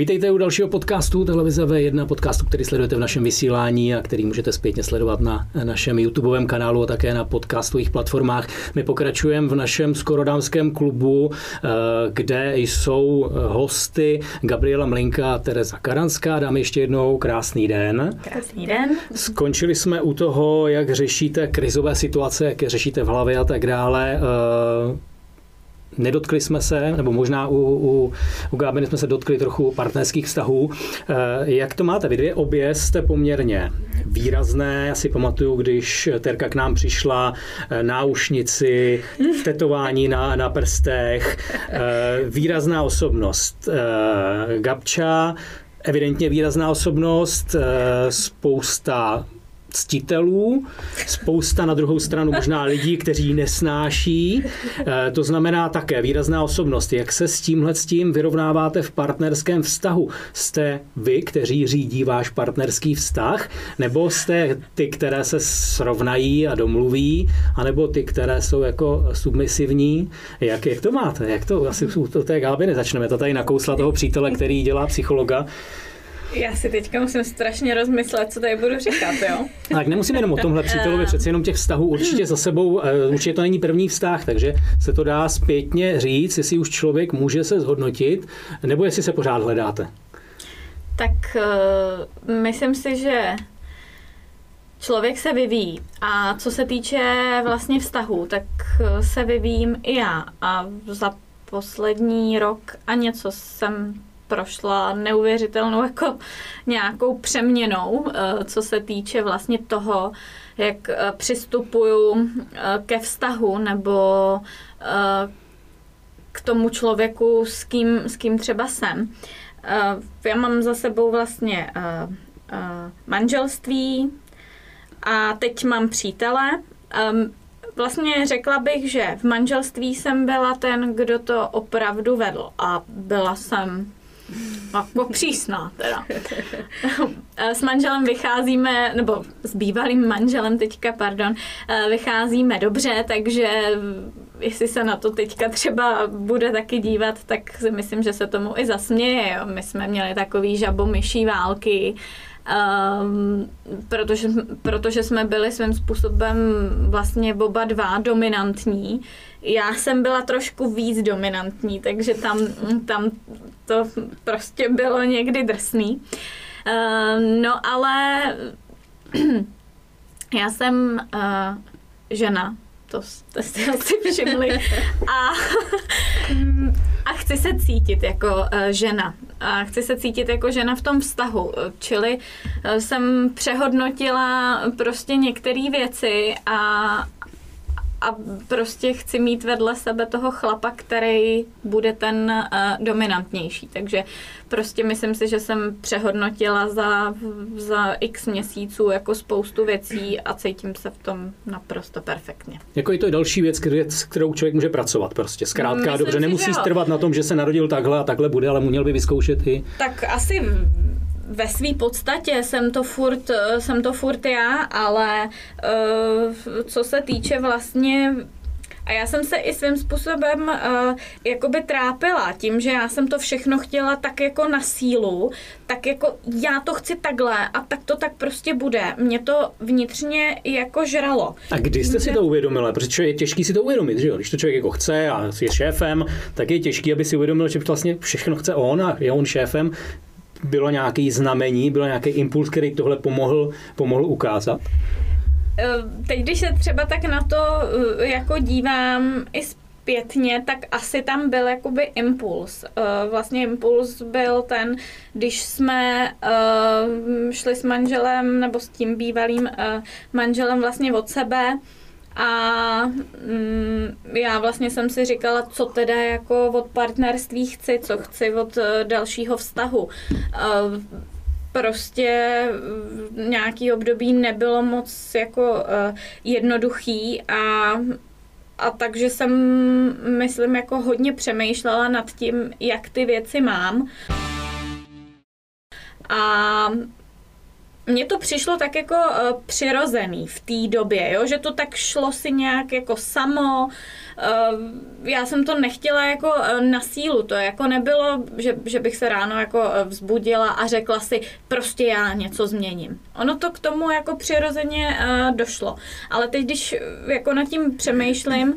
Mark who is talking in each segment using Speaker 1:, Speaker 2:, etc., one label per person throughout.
Speaker 1: Vítejte u dalšího podcastu Televize V1, podcastu, který sledujete v našem vysílání a který můžete zpětně sledovat na našem YouTubeovém kanálu a také na podcastových platformách. My pokračujeme v našem skorodámském klubu, eh, kde jsou hosty Gabriela Mlinka a Tereza Karanská. Dáme ještě jednou krásný den.
Speaker 2: Krásný den.
Speaker 1: Skončili jsme u toho, jak řešíte krizové situace, jak je řešíte v hlavě a tak dále. Nedotkli jsme se, nebo možná u, u, u Gábiny jsme se dotkli trochu partnerských vztahů. Eh, jak to máte? Vy dvě obě jste poměrně výrazné. Já si pamatuju, když Terka k nám přišla, eh, náušnici, tetování na, na prstech, eh, výrazná osobnost. Gabča, evidentně výrazná osobnost, spousta ctitelů, spousta na druhou stranu možná lidí, kteří nesnáší. Eh, to znamená také výrazná osobnost. Jak se s tímhle s tím vyrovnáváte v partnerském vztahu? Jste vy, kteří řídí váš partnerský vztah, nebo jste ty, které se srovnají a domluví, anebo ty, které jsou jako submisivní? Jak, jak to máte? Jak to asi u té Gáby začneme? To tady nakousla toho přítele, který dělá psychologa.
Speaker 2: Já si teďka musím strašně rozmyslet, co tady budu říkat, jo?
Speaker 1: Tak nemusíme jenom o tomhle přítelovi, přeci jenom těch vztahů určitě za sebou, eh, určitě to není první vztah, takže se to dá zpětně říct, jestli už člověk může se zhodnotit, nebo jestli se pořád hledáte.
Speaker 2: Tak uh, myslím si, že člověk se vyvíjí a co se týče vlastně vztahu, tak eh, se vyvíjím i já a za poslední rok a něco jsem prošla neuvěřitelnou jako nějakou přeměnou, eh, co se týče vlastně toho, jak eh, přistupuju eh, ke vztahu nebo k tomu člověku, s kým, s kým třeba jsem. Já mám za sebou vlastně manželství a teď mám přítele. Ehm, vlastně řekla bych, že v manželství jsem byla ten, kdo to opravdu vedl a byla jsem jako přísná teda. S manželem vycházíme, nebo s bývalým manželem teďka, pardon, vycházíme dobře, takže jestli se na to teďka třeba bude taky dívat, tak si myslím, že se tomu i zasměje. Jo. My jsme měli takový žabomyší války, Um, protože, protože jsme byli svým způsobem vlastně oba dva dominantní. Já jsem byla trošku víc dominantní, takže tam, tam to prostě bylo někdy drsný. Uh, no ale já jsem uh, žena, to jste si asi všimli. A, a chci se cítit jako uh, žena. A chci se cítit jako žena v tom vztahu. Čili uh, jsem přehodnotila prostě některé věci a, a prostě chci mít vedle sebe toho chlapa, který bude ten uh, dominantnější. Takže prostě myslím si, že jsem přehodnotila za, za x měsíců jako spoustu věcí a cítím se v tom naprosto perfektně.
Speaker 1: Jako je to další věc, s kterou člověk může pracovat prostě. Zkrátka, myslím dobře, si, nemusí strvat na tom, že se narodil takhle a takhle bude, ale měl by vyzkoušet i...
Speaker 2: Tak asi ve své podstatě jsem to furt, jsem to furt já, ale uh, co se týče vlastně a já jsem se i svým způsobem uh, jakoby trápila tím, že já jsem to všechno chtěla tak jako na sílu, tak jako já to chci takhle a tak to tak prostě bude. Mě to vnitřně jako žralo.
Speaker 1: A kdy jste si to uvědomila? Protože je těžký si to uvědomit, že jo? Když to člověk jako chce a je šéfem, tak je těžký, aby si uvědomil, že vlastně všechno chce on a je on šéfem bylo nějaký znamení, bylo nějaký impuls, který tohle pomohl, pomohl ukázat?
Speaker 2: Eh, teď, když se třeba tak na to eh, jako dívám i zpětně, tak asi tam byl jakoby impuls. Eh, vlastně impuls byl ten, když jsme šli s manželem nebo s tím bývalým manželem vlastně od sebe, a mm, já vlastně jsem si říkala, co teda jako od partnerství chci, co chci od uh, dalšího vztahu. Uh, prostě nějaký období nebylo moc jako uh, jednoduchý a a takže jsem, myslím, jako hodně přemýšlela nad tím, jak ty věci mám. A mně to přišlo tak jako uh, přirozený v té době, jo? že to tak šlo si nějak jako samo. Uh, já jsem to nechtěla jako uh, na sílu, to jako nebylo, že, že bych se ráno jako uh, vzbudila a řekla si, prostě já něco změním. Ono to k tomu jako přirozeně uh, došlo. Ale teď, když jako nad tím přemýšlím,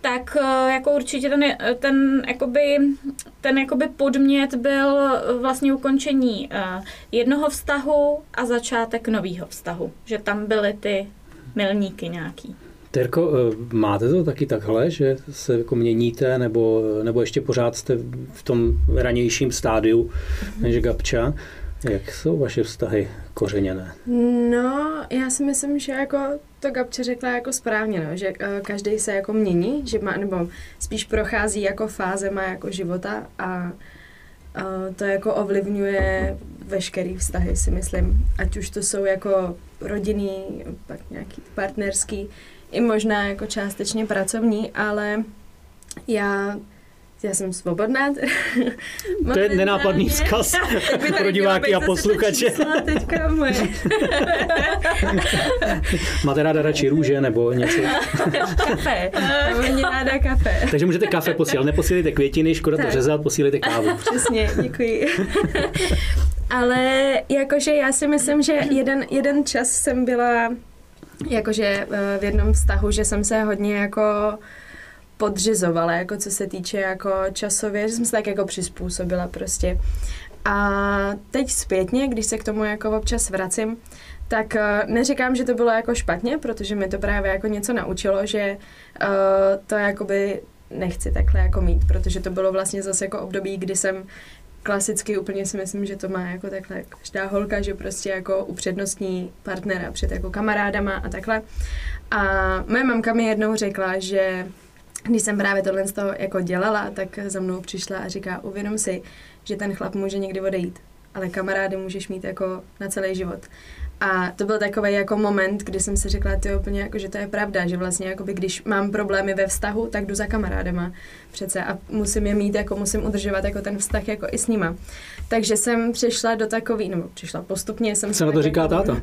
Speaker 2: tak eh, jako určitě ten, ten, jakoby, ten jakoby podmět byl vlastně ukončení eh, jednoho vztahu a začátek nového vztahu. Že tam byly ty milníky nějaký.
Speaker 1: Terko, eh, máte to taky takhle, že se jako měníte, nebo, nebo ještě pořád jste v tom ranějším stádiu než Gabča? Jak jsou vaše vztahy kořeněné?
Speaker 3: No, já si myslím, že jako to Gabče řekla jako správně, no, že uh, každý se jako mění, že má, nebo spíš prochází jako fáze má jako života a uh, to jako ovlivňuje veškerý vztahy, si myslím. Ať už to jsou jako rodinný, pak nějaký partnerský, i možná jako částečně pracovní, ale já já jsem svobodná.
Speaker 1: to je nenápadný vzkaz pro diváky a posluchače.
Speaker 3: Teďka moje.
Speaker 1: Máte ráda radši růže nebo něco?
Speaker 3: kafe. Mám ráda kafe.
Speaker 1: Takže můžete kafe posílat. Neposílejte květiny, škoda tak. to řezat, posílejte kávu.
Speaker 3: Přesně, děkuji. Ale jakože já si myslím, že jeden, jeden čas jsem byla jakože eh, v jednom vztahu, že jsem se hodně jako podřizovala, jako co se týče jako časově, že jsem se tak jako přizpůsobila prostě. A teď zpětně, když se k tomu jako občas vracím, tak uh, neříkám, že to bylo jako špatně, protože mi to právě jako něco naučilo, že uh, to jakoby nechci takhle jako mít, protože to bylo vlastně zase jako období, kdy jsem klasicky úplně si myslím, že to má jako takhle každá holka, že prostě jako upřednostní partnera před jako kamarádama a takhle. A moje mamka mi jednou řekla, že když jsem právě tohle z toho jako dělala, tak za mnou přišla a říká, uvědom si, že ten chlap může někdy odejít, ale kamarády můžeš mít jako na celý život. A to byl takový jako moment, kdy jsem si řekla, ty úplně jako, že to je pravda, že vlastně jakoby, když mám problémy ve vztahu, tak jdu za kamarádema přece a musím je mít, jako musím udržovat jako ten vztah jako i s nima. Takže jsem přišla do takový, nebo přišla postupně jsem...
Speaker 1: Co na to říká jako... táta?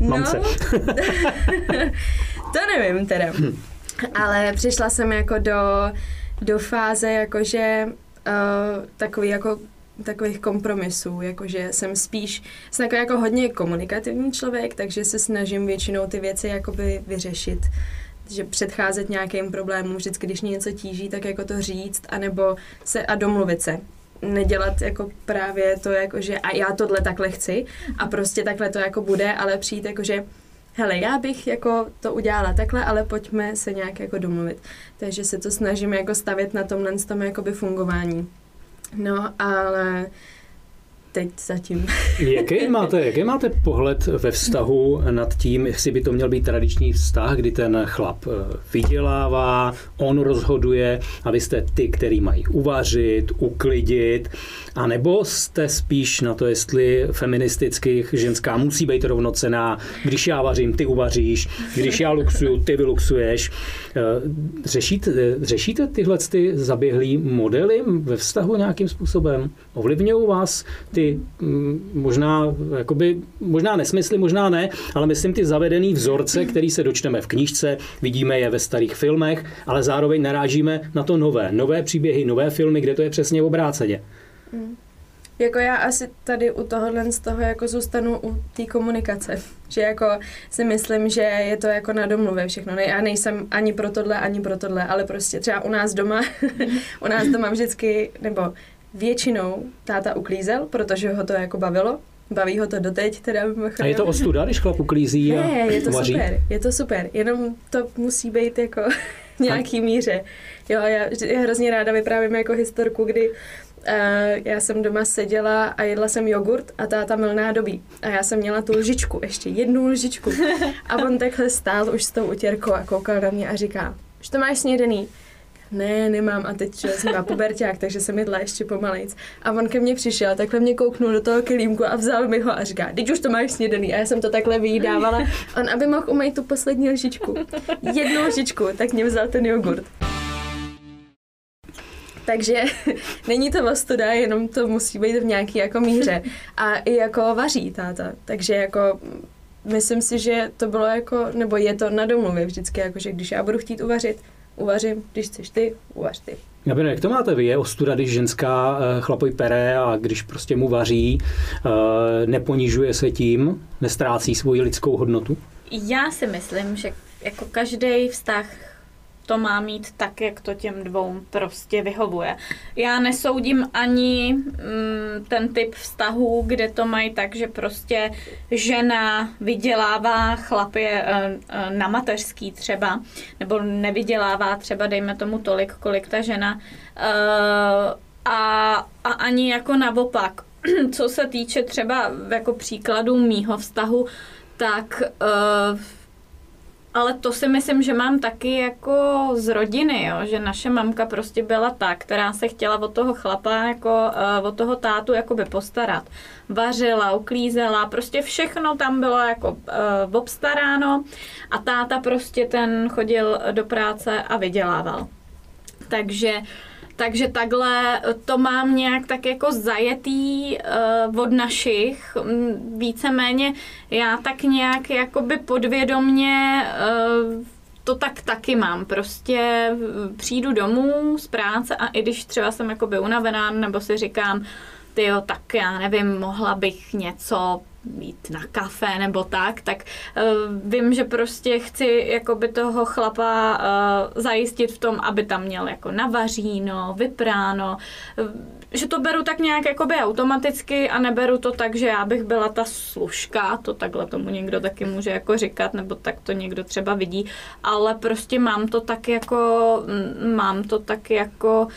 Speaker 3: no, to nevím teda. Ale přišla jsem jako do, do fáze jakože uh, takový jako takových kompromisů, jakože jsem spíš, jsem takový jako hodně komunikativní člověk, takže se snažím většinou ty věci jakoby vyřešit že předcházet nějakým problémům, vždycky, když mě něco tíží, tak jako to říct, anebo se a domluvit se. Nedělat jako právě to, jako že a já tohle takhle chci a prostě takhle to jako bude, ale přijít jako, že hele, já bych jako to udělala takhle, ale pojďme se nějak jako domluvit. Takže se to snažím jako stavět na tomhle tom jakoby fungování. No, ale teď zatím.
Speaker 1: Jaký máte, jaký máte pohled ve vztahu nad tím, jestli by to měl být tradiční vztah, kdy ten chlap eh, vydělává, on rozhoduje a vy jste ty, který mají uvařit, uklidit, a nebo jste spíš na to, jestli feministických ženská musí být rovnocená, když já vařím, ty uvaříš, když já luxuju, ty vyluxuješ. Eh, řešíte, řešíte tyhle ty zaběhlý modely ve vztahu nějakým způsobem? Ovlivňují vás ty mm, možná, jakoby, možná nesmysly, možná ne, ale myslím ty zavedený vzorce, který se dočteme v knížce, vidíme je ve starých filmech, ale zároveň narážíme na to nové, nové příběhy, nové filmy, kde to je přesně obráceně. Mm.
Speaker 3: Jako já asi tady u tohohle z toho jako zůstanu u té komunikace. Že jako si myslím, že je to jako na domluvě všechno. Ne, já nejsem ani pro tohle, ani pro tohle, ale prostě třeba u nás doma, u nás doma vždycky, nebo většinou táta uklízel, protože ho to jako bavilo. Baví ho to doteď, teda
Speaker 1: A je to ostuda, když chlap uklízí
Speaker 3: a Ne, je to uvaří? super, je to super, jenom to musí být jako nějaký míře. Jo, já, já hrozně ráda vyprávím jako historku, kdy Uh, já jsem doma seděla a jedla jsem jogurt a táta mil nádobí. A já jsem měla tu lžičku, ještě jednu lžičku. A on takhle stál už s tou utěrkou a koukal na mě a říká, že to máš snědený? Ne, nemám. A teď jsem na puberták, takže jsem jedla ještě pomalejc. A on ke mně přišel, takhle mě kouknul do toho kelímku a vzal mi ho a říká, teď už to máš snědený. A já jsem to takhle vyjídávala. On, aby mohl umýt tu poslední lžičku, jednu lžičku, tak mě vzal ten jogurt. takže není to ostuda, jenom to musí být v nějaký jako míře. A i jako vaří táta, takže jako myslím si, že to bylo jako, nebo je to na domluvě vždycky, jako, že když já budu chtít uvařit, uvařím, když chceš ty, uvař ty.
Speaker 1: Gabino, jak to máte vy? Je ostuda, když ženská eh, chlapoj pere a když prostě mu vaří, eh, neponižuje se tím, nestrácí svoji lidskou hodnotu?
Speaker 2: Já si myslím, že jako každý vztah to má mít tak, jak to těm dvou prostě vyhovuje. Já nesoudím ani mm, ten typ vztahů, kde to mají tak, že prostě žena vydělává, chlap je e, e, na mateřský třeba, nebo nevydělává třeba, dejme tomu tolik, kolik ta žena. E, a, a ani jako naopak. Co se týče třeba jako příkladů mýho vztahu, tak uh, ale to si myslím, že mám taky jako z rodiny, jo? že naše mamka prostě byla ta, která se chtěla od toho chlapa, jako uh, od toho tátu jakoby postarat. Vařila, uklízela, prostě všechno tam bylo jako uh, obstaráno a táta prostě ten chodil do práce a vydělával. Takže uh, takže takhle to mám nějak tak jako zajetý uh, od našich. Víceméně já tak nějak jakoby podvědomně uh, to tak taky mám. Prostě přijdu domů z práce a i když třeba jsem jakoby unavená nebo si říkám, ty jo, tak já nevím, mohla bych něco jít na kafe nebo tak, tak uh, vím, že prostě chci jakoby toho chlapa uh, zajistit v tom, aby tam měl jako navaříno, vypráno, uh, že to beru tak nějak jakoby automaticky a neberu to tak, že já bych byla ta služka, to takhle tomu někdo taky může jako říkat, nebo tak to někdo třeba vidí, ale prostě mám to tak jako, mám to tak jako uh,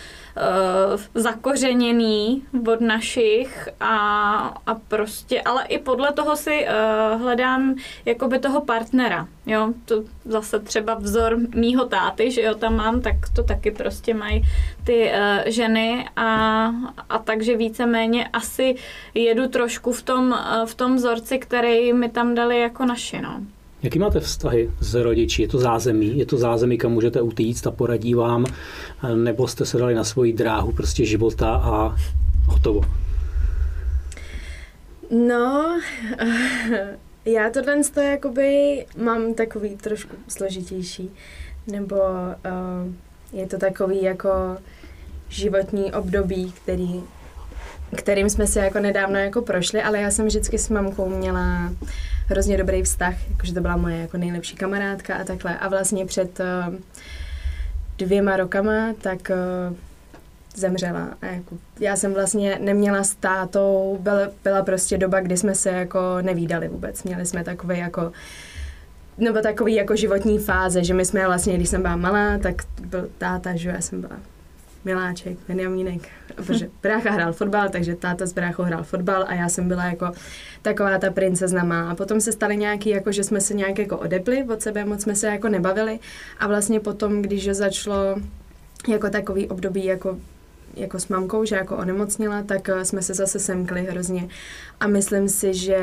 Speaker 2: zakořeněný od našich a, a prostě, ale i podle toho si uh, hledám jakoby toho partnera, jo, to zase třeba vzor mýho táty, že jo, tam mám, tak to taky prostě mají ty uh, ženy a, a takže víceméně asi jedu trošku v tom, uh, v tom vzorci, který mi tam dali jako naši, no.
Speaker 1: Jaký máte vztahy s rodiči? Je to zázemí? Je to zázemí, kam můžete utíct a poradí vám? Nebo jste se dali na svoji dráhu prostě života a hotovo?
Speaker 3: No, já tohle to jakoby mám takový trošku složitější. Nebo uh, je to takový jako životní období, který, kterým jsme si jako nedávno jako prošli, ale já jsem vždycky s mamkou měla hrozně dobrý vztah, jakože to byla moje jako nejlepší kamarádka a takhle. A vlastně před uh, dvěma rokama, tak uh, zemřela. A jako, já jsem vlastně neměla s tátou, byla, byla prostě doba, kdy jsme se jako nevídali vůbec. Měli jsme takový jako nebo takový jako životní fáze, že my jsme vlastně, když jsem byla malá, tak byl táta, že já jsem byla miláček, Benjamínek, protože brácha hrál fotbal, takže táta s bráchou hrál fotbal a já jsem byla jako taková ta princezna má. A potom se staly nějaký, jako že jsme se nějak jako odepli od sebe, moc jsme se jako nebavili a vlastně potom, když začalo jako takový období jako jako s mamkou, že jako onemocnila, tak eh, jsme se zase semkli hrozně. A myslím si, že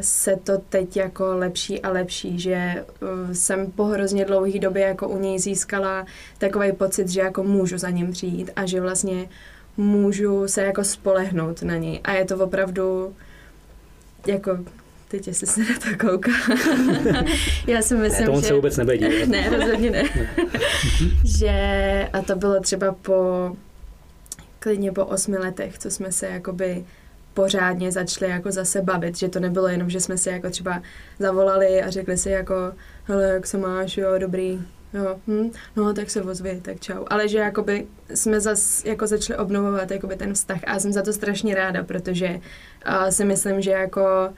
Speaker 3: se to teď jako lepší a lepší, že uh, jsem po hrozně dlouhé době jako u něj získala takový pocit, že jako můžu za ním přijít a že vlastně můžu se jako spolehnout na něj. A je to opravdu jako teď jestli se na to kouká. Já si myslím,
Speaker 1: ne, to
Speaker 3: že...
Speaker 1: se vůbec nebedí.
Speaker 3: ne, rozhodně ne. že a to bylo třeba po klidně po osmi letech, co jsme se jakoby pořádně začali jako zase bavit, že to nebylo jenom, že jsme si jako třeba zavolali a řekli si jako, hele, jak se máš, jo, dobrý, jo, hm, no, tak se ozvi, tak čau. Ale že jakoby jsme zase jako začali obnovovat jakoby ten vztah a jsem za to strašně ráda, protože uh, si myslím, že jako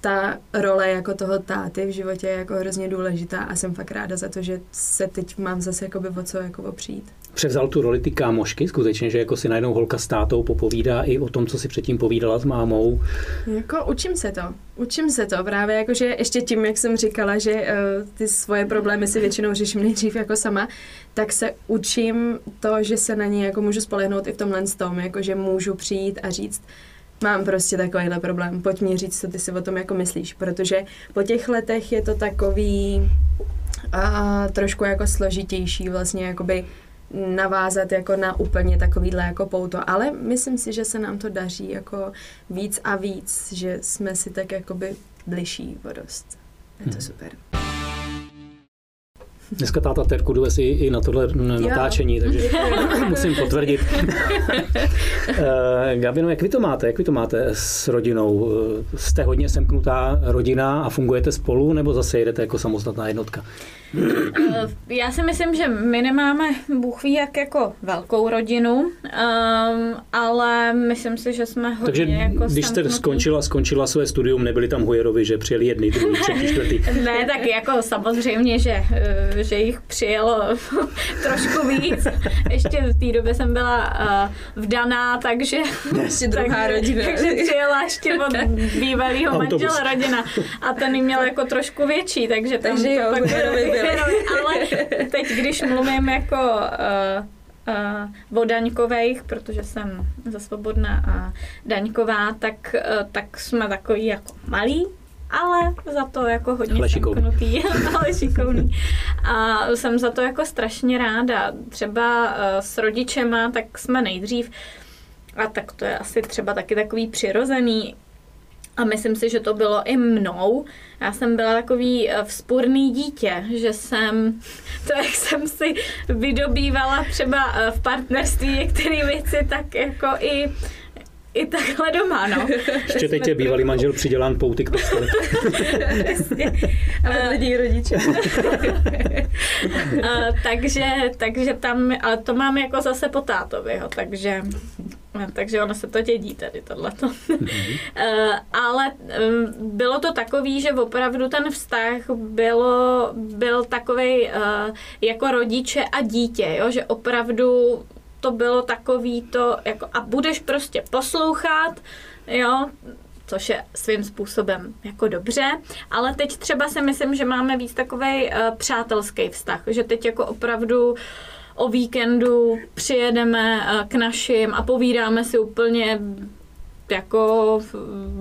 Speaker 3: ta role jako toho táty v životě je jako hrozně důležitá a jsem fakt ráda za to, že se teď mám zase jakoby o co jako opřít.
Speaker 1: Převzal tu roli ty kámošky, skutečně, že jako si najednou holka s tátou popovídá i o tom, co si předtím povídala s mámou.
Speaker 3: Jako učím se to, učím se to právě, jakože ještě tím, jak jsem říkala, že uh, ty svoje problémy si většinou řeším nejdřív jako sama, tak se učím to, že se na ně jako můžu spolehnout i v tomhle tom, jakože můžu přijít a říct, mám prostě takovýhle problém, pojď mi říct, co ty si o tom jako myslíš, protože po těch letech je to takový a trošku jako složitější vlastně jakoby navázat jako na úplně takovýhle jako pouto, ale myslím si, že se nám to daří jako víc a víc, že jsme si tak jakoby bližší o dost. Je to
Speaker 1: Hmm.
Speaker 3: super.
Speaker 1: Dneska táta Terku dovez i, i na tohle natáčení, takže musím potvrdit. Eh, Gabino, jak vy to máte? Jak vy to máte s rodinou? Eh, Jste hodně semknutá rodina a fungujete spolu, nebo zase jedete jako samostatná jednotka?
Speaker 2: Eh, Já si myslím, že my nemáme Bůh ví jak jako velkou rodinu, um, ale myslím si, že jsme hodně
Speaker 1: Takže
Speaker 2: jako
Speaker 1: když jste skončila, skončila své studium, nebyli tam Hojerovi, že přijeli jedný, druhý, třetí, čtvrtý.
Speaker 2: Ne, tak jako samozřejmě, že, eh, že jich přijelo trošku víc. Ještě v té době jsem byla uh, vdaná, takže,
Speaker 3: Ještě druhá
Speaker 2: takže,
Speaker 3: rodina.
Speaker 2: takže přijela ještě od bývalého manžela rodina. A ten ji měl jako trošku větší, takže tam
Speaker 3: Takže jo,
Speaker 2: to pak Ale teď, když mluvím jako uh, uh, o daňkových, protože jsem za svobodná a daňková, tak, uh, tak jsme takový jako malí, ale za to jako hodně
Speaker 1: šikovný.
Speaker 2: ale šikovný. A jsem za to jako strašně ráda. Třeba uh, s rodičema, tak jsme nejdřív, a tak to je asi třeba taky takový přirozený, a myslím si, že to bylo i mnou. Já jsem byla takový eh, vzpůrný dítě, že jsem, to jak jsem si vydobývala třeba eh, v partnerství některé věci, tak jako i i takhle doma, no.
Speaker 1: Ještě teď je bývalý manžel přidělán pouty k kostelu.
Speaker 3: A vedle něj rodiče.
Speaker 2: Uh, takže, takže tam, ale to mám jako zase po tátovi, jo, takže, takže ono se to dědí tady tohleto. uh, ale bylo to takový, že opravdu ten vztah bylo, byl takový jako rodiče a dítě, jo, že opravdu to bylo takový to, jako a budeš prostě poslouchat, jo, což je svým způsobem jako dobře, ale teď třeba si myslím, že máme víc takový uh, přátelský vztah, že teď jako opravdu o víkendu přijedeme uh, k našim a povídáme si úplně jako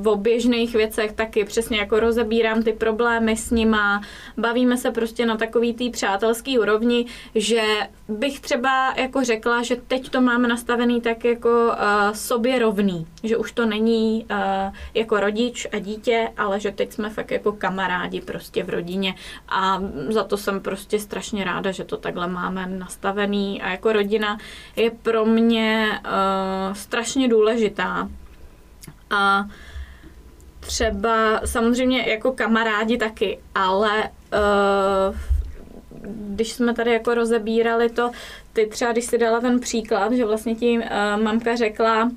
Speaker 2: v, oběžných věcech taky přesně jako rozebírám ty problémy s nima, bavíme se prostě na takový tý přátelský úrovni, že bych třeba jako řekla, že teď to máme nastavený tak jako uh, sobě rovný, že už to není uh, jako rodič a dítě, ale že teď jsme fakt jako kamarádi prostě v rodině. A za to jsem prostě strašně ráda, že to takhle máme nastavený. A jako rodina je pro mě uh, strašně důležitá a třeba samozřejmě jako kamarádi taky, ale uh, když jsme tady jako rozebírali to, ty třeba, když si dala ten příklad, že vlastně tím uh, mamka řekla,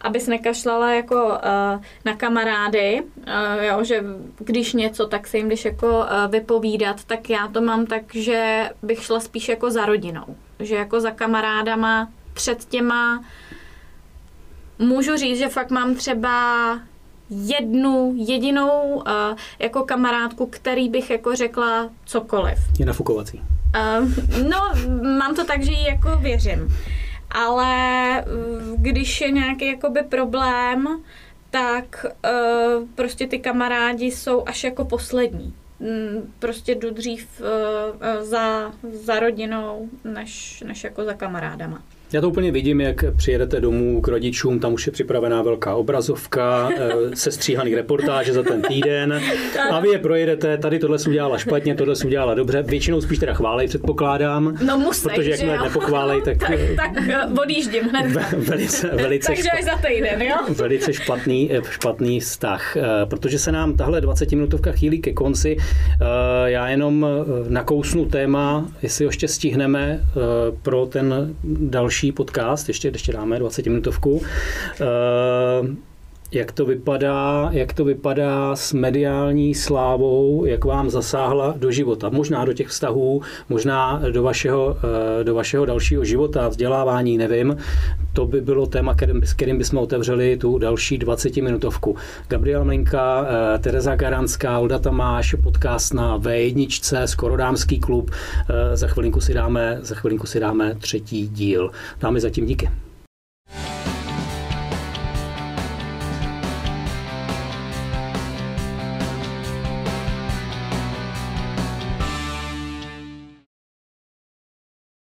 Speaker 2: abys nekašlala jako uh, na kamarády, uh, jo, že když něco, tak se jim když jako uh, vypovídat, tak já to mám tak, že bych šla spíš jako za rodinou, že jako za kamarádama před těma můžu říct, že fakt mám třeba jednu jedinou uh, jako kamarádku, který bych jako řekla cokoliv.
Speaker 1: Je nafukovací.
Speaker 2: Uh, no, mám to tak, že jí jako věřím. Ale uh, když je nějaký jakoby problém, tak uh, prostě ty kamarádi jsou až jako poslední. Mm, Prostě jdu dřív uh, uh, za, za rodinou, než, než jako za kamarádama.
Speaker 1: Já to úplně vidím, jak přijedete domů k rodičům, tam už je připravená velká obrazovka, eh, sestříhaný reportáže za ten týden a vy je projedete, tady tohle jsi udělala špatně, tohle jsi udělala dobře, většinou spíš teda chválej, předpokládám,
Speaker 2: No musí,
Speaker 1: protože
Speaker 2: že
Speaker 1: jakmile
Speaker 2: jo?
Speaker 1: nepochválej, tak,
Speaker 2: tak, tak uh, odjíždím hned.
Speaker 1: ve- velice, velice,
Speaker 2: Takže až za týden, jo?
Speaker 1: velice špatný, eh, špatný vztah, eh, protože se nám tahle 20 minutovka chýlí ke konci. Eh, Já jenom eh, nakousnu téma, jestli ho ještě stihneme eh, pro ten další podcast, ještě, ještě dáme 20 minutovku. Jak to vypadá, jak to vypadá s mediální slávou, jak vám zasáhla do života, možná do těch vztahů, možná do vašeho, eh, do vašeho dalšího života, vzdělávání, nevím. To by bylo téma, kterým, s kterým bychom otevřeli tu další 20 minutovku. Gabriela Mlinka, eh, Tereza Garanská, Olda Tamáš, podcast na V1, Skorodámský klub. Eh, Za chvilinku si dáme, za chvilinku si dáme třetí díl. Dáme zatím díky.